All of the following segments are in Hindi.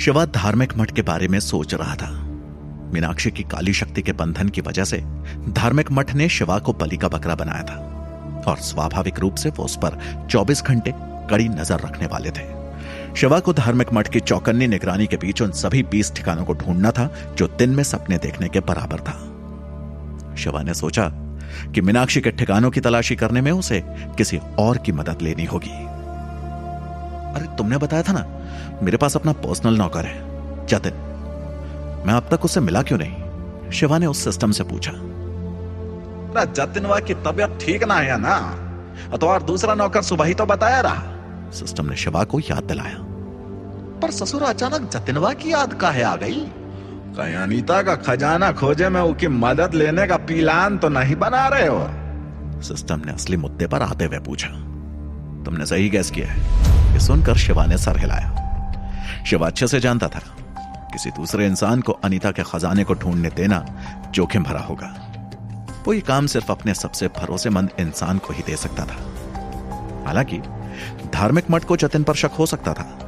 शिवा धार्मिक मठ के बारे में सोच रहा था। मीनाक्षी की काली शक्ति के बंधन की वजह से धार्मिक मठ ने शिवा को बलि का बकरा बनाया था और स्वाभाविक रूप से वो उस पर 24 घंटे कड़ी नज़र रखने वाले थे। शिवा को धार्मिक मठ की चौकन्नी निगरानी के बीच उन सभी बीस ठिकानों को ढूंढना था जो दिन में सपने देखने के बराबर था। शिवा ने सोचा कि मीनाक्षी के ठिकानों की तलाशी करने में उसे किसी और की मदद लेनी होगी। अरे तुमने बताया था ना? मेरे पास अपना पर्सनल नौकर है। जतिन मैं अब तक उससे मिला क्यों नहीं? शिवा ने उस सिस्टम से पूछा। जतिनवा की तबीयत ठीक ना है ना। तो और दूसरा नौकर सुबह ही तो बताया रहा। सिस्टम ने शिवा को याद दिलाया। पर ससुर अचानक जतिनवा की याद का है आ गई? कहीं अनीता का खजाना खोजे में उसकी मदद लेने का प्लान तो नहीं बना रहे हो। सिस्टम ने असली मुद्दे पर आते हुए पूछा। तुमने सही गैस किया है। ये सुनकर शिवा ने सर हिलाया। शिवा अच्छे से जानता था किसी दूसरे इंसान को अनीता के खजाने को ढूँढने देना जोखिम भरा होगा। वो ये काम सिर्फ़ अपने सबसे भरोसेमंद इंसान को ही दे सकता था। हालाँकि, धार्मिक मठ को जतिन पर शक हो सकता था,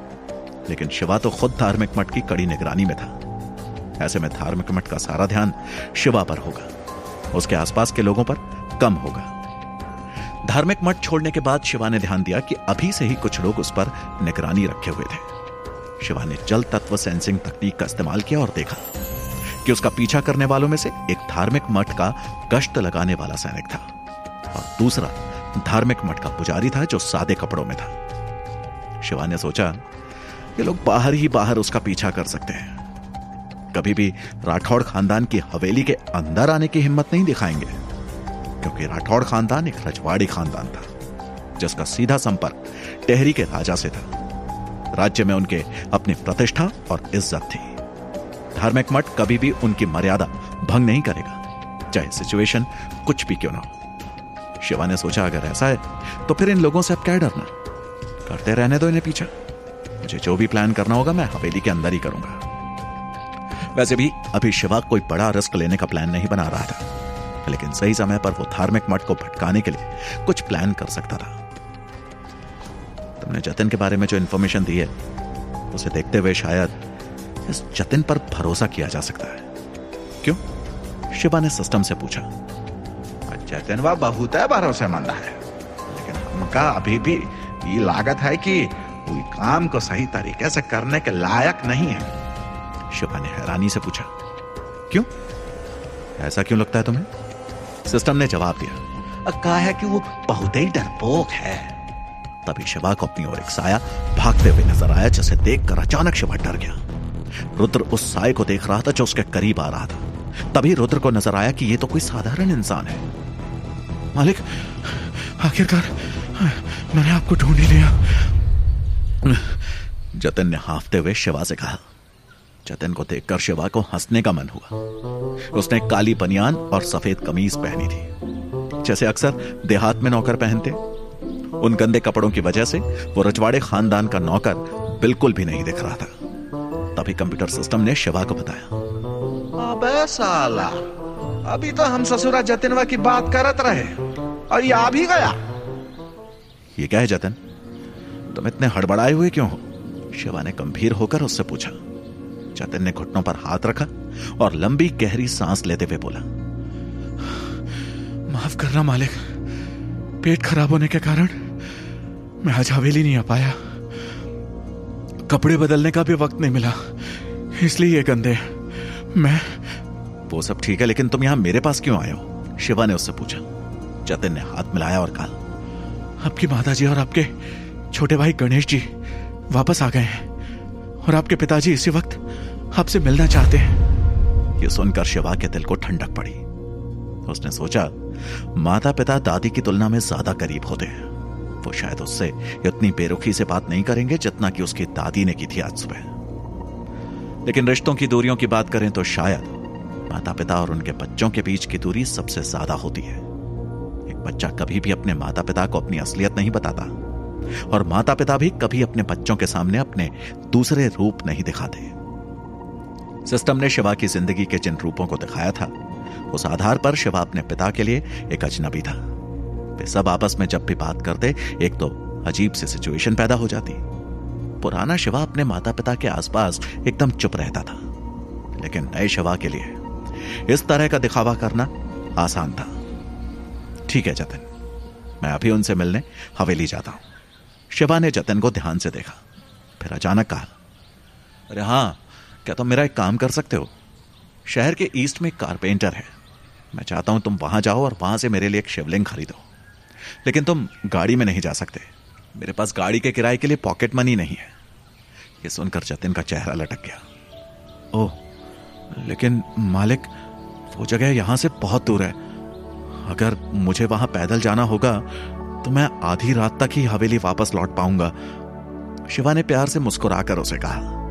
लेकिन शिवा तो खुद धार्मिक मठ की कड़ी निगरानी में था। ऐसे में धार्मिक मठ का सारा ध्यान शिवा पर होगा। उसके आसपास के लोगों पर कम होगा। धार्मिक मठ छोड़ने के बाद शिवा ने ध्यान दिया कि अभी से ही कुछ लोग उस पर निगरानी रखे हुए थे। शिवा ने जल तत्व सेंसिंग तकनीक का इस्तेमाल किया और देखा कि उसका पीछा करने वालों में से एक धार्मिक मठ का गश्त लगाने वाला सैनिक था और दूसरा धार्मिक मठ का पुजारी था जो सादे कपड़ों में था। शिवा ने सोचा, ये लोग बाहर ही बाहर उसका पीछा कर सकते हैं। कभी भी राठौड़ खानदान की हवेली के अंदर आने की हिम्मत नहीं दिखाएँगे। क्योंकि राठौड़ खानदान एक रजवाड़ी खानदान था, जिसका सीधा संपर्क टेहरी के राजा से था। राज्य में उनके अपनी प्रतिष्ठा और इज़्ज़त थी। धार्मिक मठ कभी भी उनकी मर्यादा भंग नहीं करेगा, चाहे सिचुएशन कुछ भी क्यों ना हो। शिवा ने सोचा, अगर ऐसा है तो फिर इन लोगों से अब क्या डरना? करते रहने दो इन्हें पीछा। मुझे जो भी प्लान करना होगा, मैं हवेली के अंदर ही करूँगा। वैसे भी, अभी शिवा कोई बड़ा रिस्क लेने का प्लान नहीं बना रहा था। लेकिन सही समय पर वो धार्मिक मठ को भटकाने के लिए कुछ प्लान कर सकता था। तुमने जतिन के बारे में जो इंफॉर्मेशन दी है उसे देखते हुए शायद इस जतिन पर भरोसा किया जा सकता है। क्यों? शिवा ने सिस्टम से पूछा। जतिन वह बहुत है भरोसेमंद है। लेकिन हमका अभी भी ये लागत है कि कोई काम को सही तरीके से करने के लायक नहीं है। शिवा ने हैरानी से पूछा। क्यों? ऐसा क्यों लगता है तुम्हें? सिस्टम ने जवाब दिया। कहा है कि वो बहुत ही डरपोक है। तभी शिवा को अपनी ओर एक साया भागते हुए नज़र आया, जिसे देखकर अचानक शिवा डर गया। रुद्र उस साय को देख रहा था जो उसके करीब आ रहा था। तभी रुद्र को नज़र आया कि यह तो कोई साधारण इंसान है। मालिक, आखिरकार, मैंने आपको ढूंढ ही लिया। जतिन ने हाफते हुए शिवा से कहा जतिन को देखकर शिवा को हंसने का मन हुआ। उसने काली बनियान और सफ़ेद कमीज पहनी थी। जैसे अक्सर देहात में नौकर पहनते। उन गंदे कपड़ों की वजह से वो रजवाड़े खानदान का नौकर बिल्कुल भी नहीं दिख रहा था। तभी कंप्यूटर सिस्टम ने शिवा को बताया। अबे साला अभी तो हम ससुरा जतिनवा की बात करत रहे और ये आ भी गया। ये क्या है जतिन? तुम इतने हड़बड़ाए हुए क्यों हो? शिवा ने गंभीर होकर उससे पूछा। जतिन ने घुटनों पर हाथ रखा और लंबी गहरी सांस लेते हुए बोला, माफ़ करना मालिक, पेट खराब होने के कारण मैं आज हवेली नहीं आ पाया। कपड़े बदलने का भी वक्त नहीं मिला, इसलिए ये गंदे। मैं वो सब ठीक है, लेकिन तुम यहाँ मेरे पास क्यों आए हो? शिवा ने उससे पूछा। जतिन ने हाथ मिलाया और कहा, आपकी माता जी और आपके छोटे भाई गणेश जी वापस आ गए हैं और आपके पिताजी इसी वक्त आपसे मिलना चाहते हैं। ये सुनकर शिवा के दिल को ठंडक पड़ी। उसने सोचा माता पिता दादी की तुलना में ज़्यादा करीब होते हैं। वो शायद उससे इतनी बेरुखी से बात नहीं करेंगे जितना कि उसकी दादी ने की थी आज सुबह। लेकिन रिश्तों की दूरियों की बात करें तो शायद माता पिता और उनके बच्चों के बीच की दूरी सबसे ज़्यादा होती है। एक बच्चा कभी भी अपने माता पिता को अपनी असलियत नहीं बताता, और माता पिता भी कभी अपने बच्चों के सामने अपने दूसरे रूप नहीं दिखाते। सिस्टम ने शिवा की ज़िंदगी के जिन रूपों को दिखाया था, उस आधार पर शिवा अपने पिता के लिए एक अजनबी था। वे सब आपस में जब भी बात करते, एक तो अजीब सी सिचुएशन पैदा हो जाती। पुराना शिवा अपने माता पिता के आसपास एकदम चुप रहता था। लेकिन नए शिवा के लिए इस तरह का दिखावा करना आसान था। ठीक है, जतिन। मैं अभी उनसे मिलने हवेली जाता हूँ। शिवा ने जतन को ध्यान से देखा, फिर अचानक कहा, अरे हाँ क्या तुम मेरा एक काम कर सकते हो? शहर के ईस्ट में एक कारपेंटर है। मैं चाहता हूँ तुम वहाँ जाओ और वहाँ से मेरे लिए एक शिवलिंग खरीदो। लेकिन तुम गाड़ी में नहीं जा सकते। मेरे पास गाड़ी के किराए के लिए पॉकेट मनी नहीं है। यह सुनकर जतिन का चेहरा लटक गया। ओह, लेकिन मालिक, वो जगह यहाँ से बहुत दूर है। अगर मुझे वहाँ पैदल जाना होगा तो मैं आधी रात तक ही हवेली वापस लौट पाऊँगा। शिवा ने प्यार से मुस्कुराकर उसे कहा।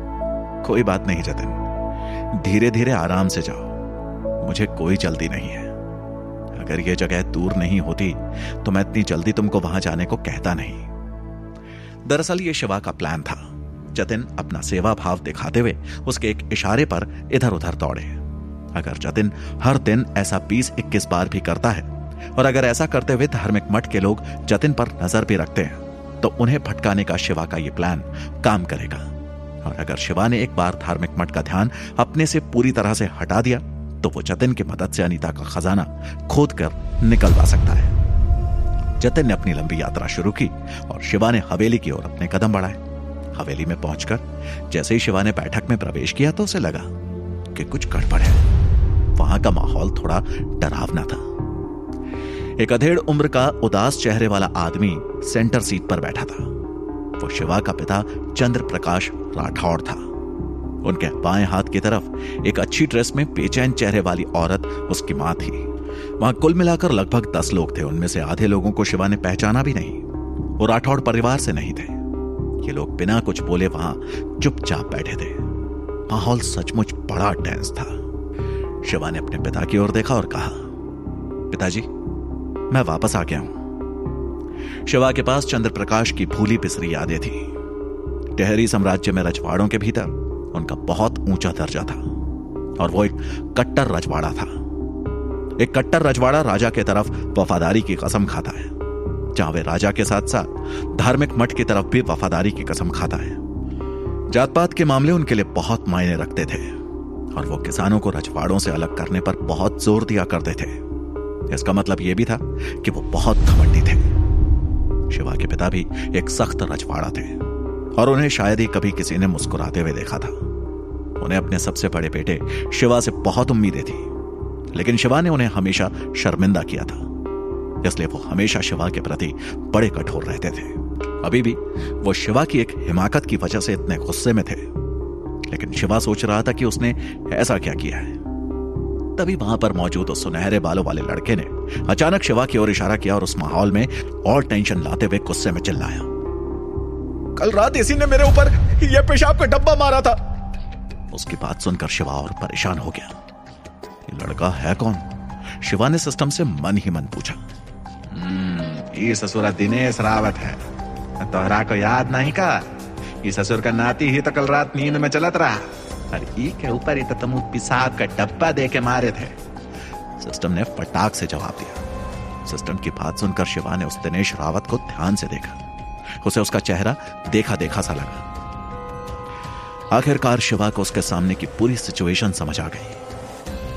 कोई बात नहीं जतिन। धीरे धीरे आराम से जाओ। मुझे कोई जल्दी नहीं है। अगर यह जगह दूर नहीं होती तो मैं इतनी जल्दी तुमको वहाँ जाने को कहता नहीं। दरअसल यह शिवा का प्लान था। जतिन अपना सेवा भाव दिखाते हुए उसके एक इशारे पर इधर उधर दौड़े। अगर जतिन हर दिन ऐसा बीस इक्कीस बार भी करता है, और अगर ऐसा करते हुए धार्मिक मठ के लोग जतिन पर नज़र भी रखते हैं तो उन्हें भटकाने का शिवा का यह प्लान काम करेगा। और अगर शिवा ने एक बार धार्मिक मठ का ध्यान अपने से पूरी तरह से हटा दिया तो वो जतिन की मदद से अनीता का खजाना खोद कर निकलवा सकता है। जतिन ने अपनी लंबी यात्रा शुरू की और शिवा ने हवेली की ओर अपने कदम बढ़ाए। हवेली में पहुंचकर जैसे ही शिवा ने बैठक में प्रवेश किया तो उसे लगा कि कुछ गड़बड़ है। वहाँ का माहौल थोड़ा डरावना था। एक अधेड़ उम्र का उदास चेहरे वाला आदमी सेंटर सीट पर बैठा था। वो शिवा का पिता चंद्र प्रकाश राठौड़ था। उनके बाएँ हाथ की तरफ़ एक अच्छी ड्रेस में बेचैन चेहरे वाली औरत उसकी माँ थी। वहाँ कुल मिलाकर लगभग दस लोग थे, उनमें से आधे लोगों को शिवा ने पहचाना भी नहीं। वो राठौड़ परिवार से नहीं थे। ये लोग बिना कुछ बोले वहाँ चुपचाप बैठे थे। माहौल सचमुच बड़ा टेंस था। शिवा ने अपने पिता की ओर देखा और कहा, पिताजी, मैं वापस आ गया हूँ। शिवा के पास चंद्र प्रकाश की भूली पिसरी यादें थी। टहरी साम्राज्य में रजवाड़ों के भीतर उनका बहुत ऊँचा दर्जा था और वो एक कट्टर रजवाड़ा था। एक कट्टर रजवाड़ा राजा के तरफ़ वफादारी की कसम खाता है, जहाँ वे राजा के साथ साथ धार्मिक मठ की तरफ़ भी वफादारी की कसम खाता है। जात पात के मामले उनके लिए बहुत मायने रखते थे और वो किसानों को रजवाड़ों से अलग करने पर बहुत ज़ोर दिया करते थे। इसका मतलब यह भी था कि वो बहुत घमंडी थे। शिवा के पिता भी एक सख्त रजवाड़ा थे और उन्हें शायद ही कभी किसी ने मुस्कुराते हुए देखा था। उन्हें अपने सबसे बड़े बेटे शिवा से बहुत उम्मीदें थी, लेकिन शिवा ने उन्हें हमेशा शर्मिंदा किया था, इसलिए वो हमेशा शिवा के प्रति बड़े कठोर रहते थे। अभी भी वो शिवा की एक हिमाकत की वजह से इतने गुस्से में थे, लेकिन शिवा सोच रहा था कि उसने ऐसा क्या किया है। तभी वहाँ पर मौजूद उस सुनहरे बालों वाले लड़के ने अचानक शिवा की ओर इशारा किया और उस माहौल में और टेंशन लाते हुए गुस्से में चिल्लाया। कल रात इसी ने मेरे ऊपर यह पेशाब का डब्बा मारा था। उसकी बात सुनकर शिवा और परेशान हो गया। लड़का है कौन? शिवा ने सिस्टम से मन ही मन पूछा। हम्म, ये ससुरा दिनेश रावत है। तोहरा को याद नहीं का? ये ससुर का नाती ही तो कल रात नींद में चलत रहा। और ई के ऊपर ही तो पिसाब का डब्बा दे के मारे थे। सिस्टम ने फटाक से जवाब दिया। सिस्टम की बात सुनकर शिवा ने उस दिनेश रावत को ध्यान से देखा। उसे उसका चेहरा देखा देखा सा लगा। आखिरकार शिवा को उसके सामने की पूरी सिचुएशन समझ आ गई।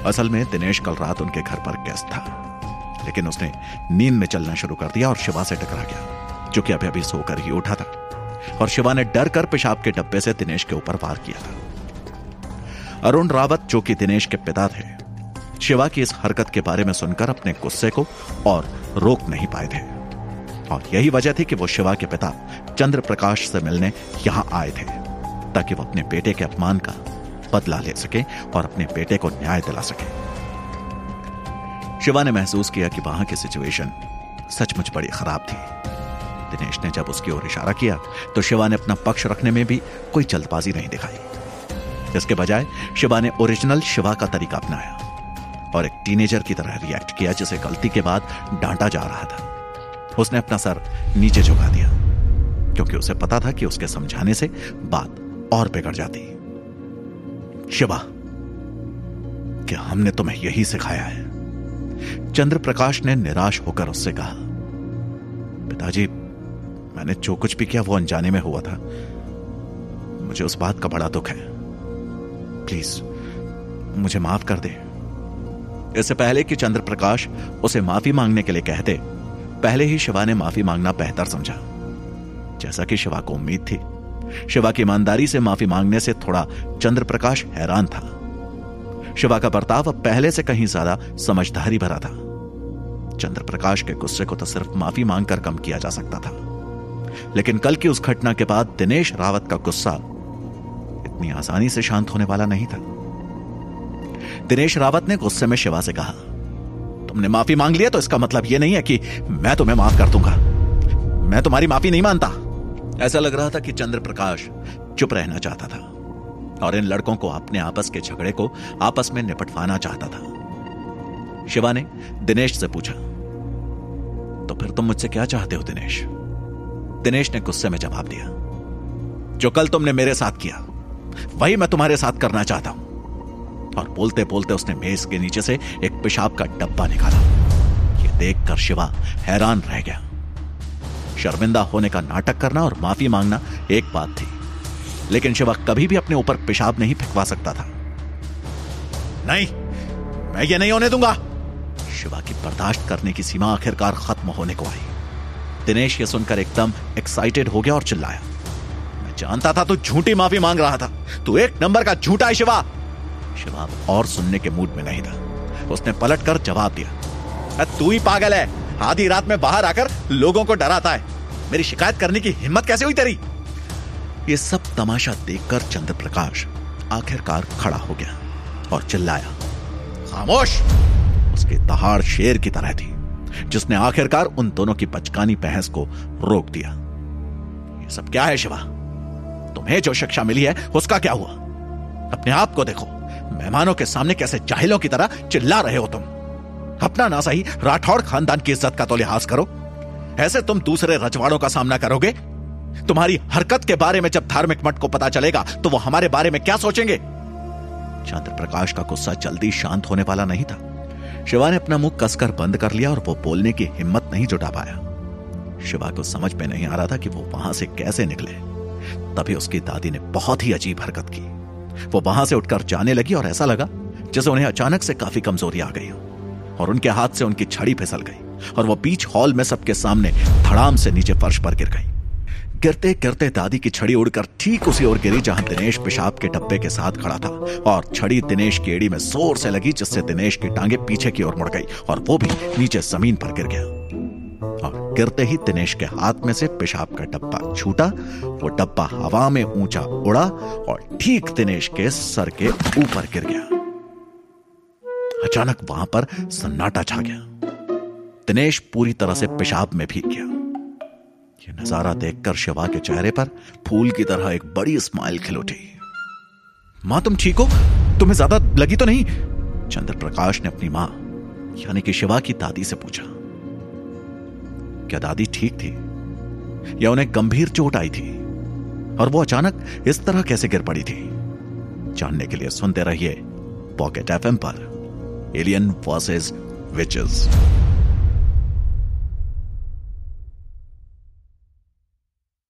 असल में दिनेश कल रात उनके घर पर गेस्ट था। लेकिन उसने नींद में चलना शुरू कर दिया और शिवा से टकरा गया, जो कि अभी अभी सोकर ही उठा था। और शिवा ने डर कर पेशाब के डब्बे से दिनेश के ऊपर वार किया था। अरुण रावत, जो कि दिनेश के पिता थे, शिवा की इस हरकत के बारे में सुनकर अपने गुस्से को और रोक नहीं पाए थे। और यही वजह थी कि वो शिवा के पिता चंद्र प्रकाश से मिलने यहाँ आए थे, ताकि वो अपने बेटे के अपमान का बदला ले सके और अपने बेटे को न्याय दिला सके। शिवा ने महसूस किया कि वहाँ की सिचुएशन सचमुच बड़ी खराब थी। दिनेश ने जब उसकी ओर इशारा किया तो शिवा ने अपना पक्ष रखने में भी कोई जल्दबाजी नहीं दिखाई। इसके बजाय, शिवा ने ओरिजिनल शिवा का तरीका अपनाया और एक टीनेजर की तरह रिएक्ट किया, जिसे गलती के बाद डांटा जा रहा था। उसने अपना सर नीचे झुका दिया, क्योंकि उसे पता था कि उसके समझाने से बात और बिगड़ जाती। शिवा क्या हमने तुम्हें यही सिखाया है। चंद्र प्रकाश ने निराश होकर उससे कहा, पिताजी, मैंने जो कुछ भी किया वो अनजाने में हुआ था। मुझे उस बात का बड़ा दुख है। प्लीज़, मुझे माफ़ कर दे। इससे पहले कि चंद्र प्रकाश उसे माफ़ी मांगने के लिए कहते पहले ही शिवा ने माफ़ी मांगना बेहतर समझा। जैसा कि शिवा को उम्मीद थी। शिवा की ईमानदारी से माफ़ी मांगने से थोड़ा चंद्र प्रकाश हैरान था। शिवा का बर्ताव अब पहले से कहीं ज़्यादा समझदारी भरा था। चंद्र प्रकाश के गुस्से को तो सिर्फ़ माफ़ी मांगकर कम किया जा सकता था। लेकिन कल की उस घटना के बाद दिनेश रावत का गुस्सा इतनी आसानी से शांत होने वाला नहीं था। दिनेश रावत ने गुस्से में शिवा से कहा, तुमने माफ़ी मांग लिया तो इसका मतलब यह नहीं है कि मैं तुम्हें माफ़ कर दूँगा। मैं तुम्हारी माफ़ी नहीं मानता। ऐसा लग रहा था कि चंद्र प्रकाश चुप रहना चाहता था और इन लड़कों को अपने आपस के झगड़े को आपस में निपटवाना चाहता था। शिवा ने दिनेश से पूछा तो फिर तुम मुझसे क्या चाहते हो दिनेश? दिनेश ने गुस्से में जवाब दिया, जो कल तुमने मेरे साथ किया वही मैं तुम्हारे साथ करना चाहता हूँ। और बोलते बोलते उसने मेज के नीचे से एक पेशाब का डब्बा निकाला। यह देखकर शिवा हैरान रह गया। शर्मिंदा होने का नाटक करना और माफ़ी मांगना एक बात थी, लेकिन शिवा कभी भी अपने ऊपर पेशाब नहीं फेंकवा सकता था। नहीं, मैं ये नहीं होने दूँगा। शिवा की बर्दाश्त करने की सीमा आखिरकार खत्म होने को आई। दिनेश यह सुनकर एकदम एक्साइटेड हो गया और चिल्लाया। जानता था तू झूठी माफ़ी मांग रहा था। तू एक नंबर का झूठा है शिवा शिवा और सुनने के मूड में नहीं था। उसने पलट कर जवाब दिया। तू ही पागल है। आधी रात में बाहर आकर लोगों को डराता है। मेरी शिकायत करने की हिम्मत कैसे हुई तेरी? ये सब तमाशा देखकर चंद्र प्रकाश आखिरकार खड़ा हो गया और चिल्लाया। खामोश! उसकी दहाड़ शेर की तरह थी, जिसने आखिरकार उन दोनों की बचकानी बहस को रोक दिया। ये सब क्या है शिवा? तुम्हें जो शिक्षा मिली है, उसका क्या हुआ? अपने आप को देखो। मेहमानों के सामने कैसे जाहिलों की तरह चिल्ला रहे हो तुम? अपना ना सही राठौड़ खानदान की इज़्ज़त का तो लिहाज करो। ऐसे तुम दूसरे रजवाड़ों का सामना करोगे? तुम्हारी हरकत के बारे में जब धार्मिक मठ को पता चलेगा तो वो हमारे बारे में क्या सोचेंगे? चंद्र प्रकाश का गुस्सा जल्दी शांत होने वाला नहीं था। शिवा ने अपना मुँह कसकर बंद कर लिया और वो बोलने की हिम्मत नहीं जुटा पाया। शिवा को समझ में नहीं आ रहा था कि वो वहाँ से कैसे निकले। तभी उसकी दादी ने बहुत ही अजीब हरकत की। वो वहाँ से उठकर जाने लगी और ऐसा लगा जैसे उन्हें अचानक से काफ़ी कमज़ोरी आ गई हो और उनके हाथ से उनकी छड़ी फिसल गई और वो बीच हॉल में सबके सामने धड़ाम से नीचे फर्श पर गिर गई। गिरते गिरते दादी की छड़ी उड़कर ठीक उसी ओर गिरी जहाँ दिनेश पेशाब के डब्बे के साथ खड़ा था और छड़ी दिनेश की एड़ी में ज़ोर से लगी जिससे दिनेश की टांगे पीछे की ओर मुड़ गई और वो भी नीचे ज़मीन पर गिर गया। और गिरते ही दिनेश के हाथ में से पेशाब का डब्बा छूटा, वो डब्बा हवा में ऊँचा उड़ा और ठीक दिनेश के सर के ऊपर गिर गया। अचानक वहाँ पर सन्नाटा छा गया। दिनेश पूरी तरह से पेशाब में भीग गया। ये नज़ारा देखकर शिवा के चेहरे पर फूल की तरह एक बड़ी स्माइल खिल उठी माँ, तुम ठीक हो? तुम्हें ज़्यादा लगी तो नहीं? चंद्र प्रकाश ने अपनी माँ, यानी कि शिवा की दादी से पूछा। क्या दादी ठीक थी? या उन्हें गंभीर चोट आई थी? और वो अचानक इस तरह कैसे गिर पड़ी थी? जानने के लिए सुनते रहिए पॉकेट एफएम पर। Alien versus witches